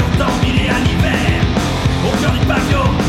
septembre, il est à l'hiver. Au cœur du pavillon,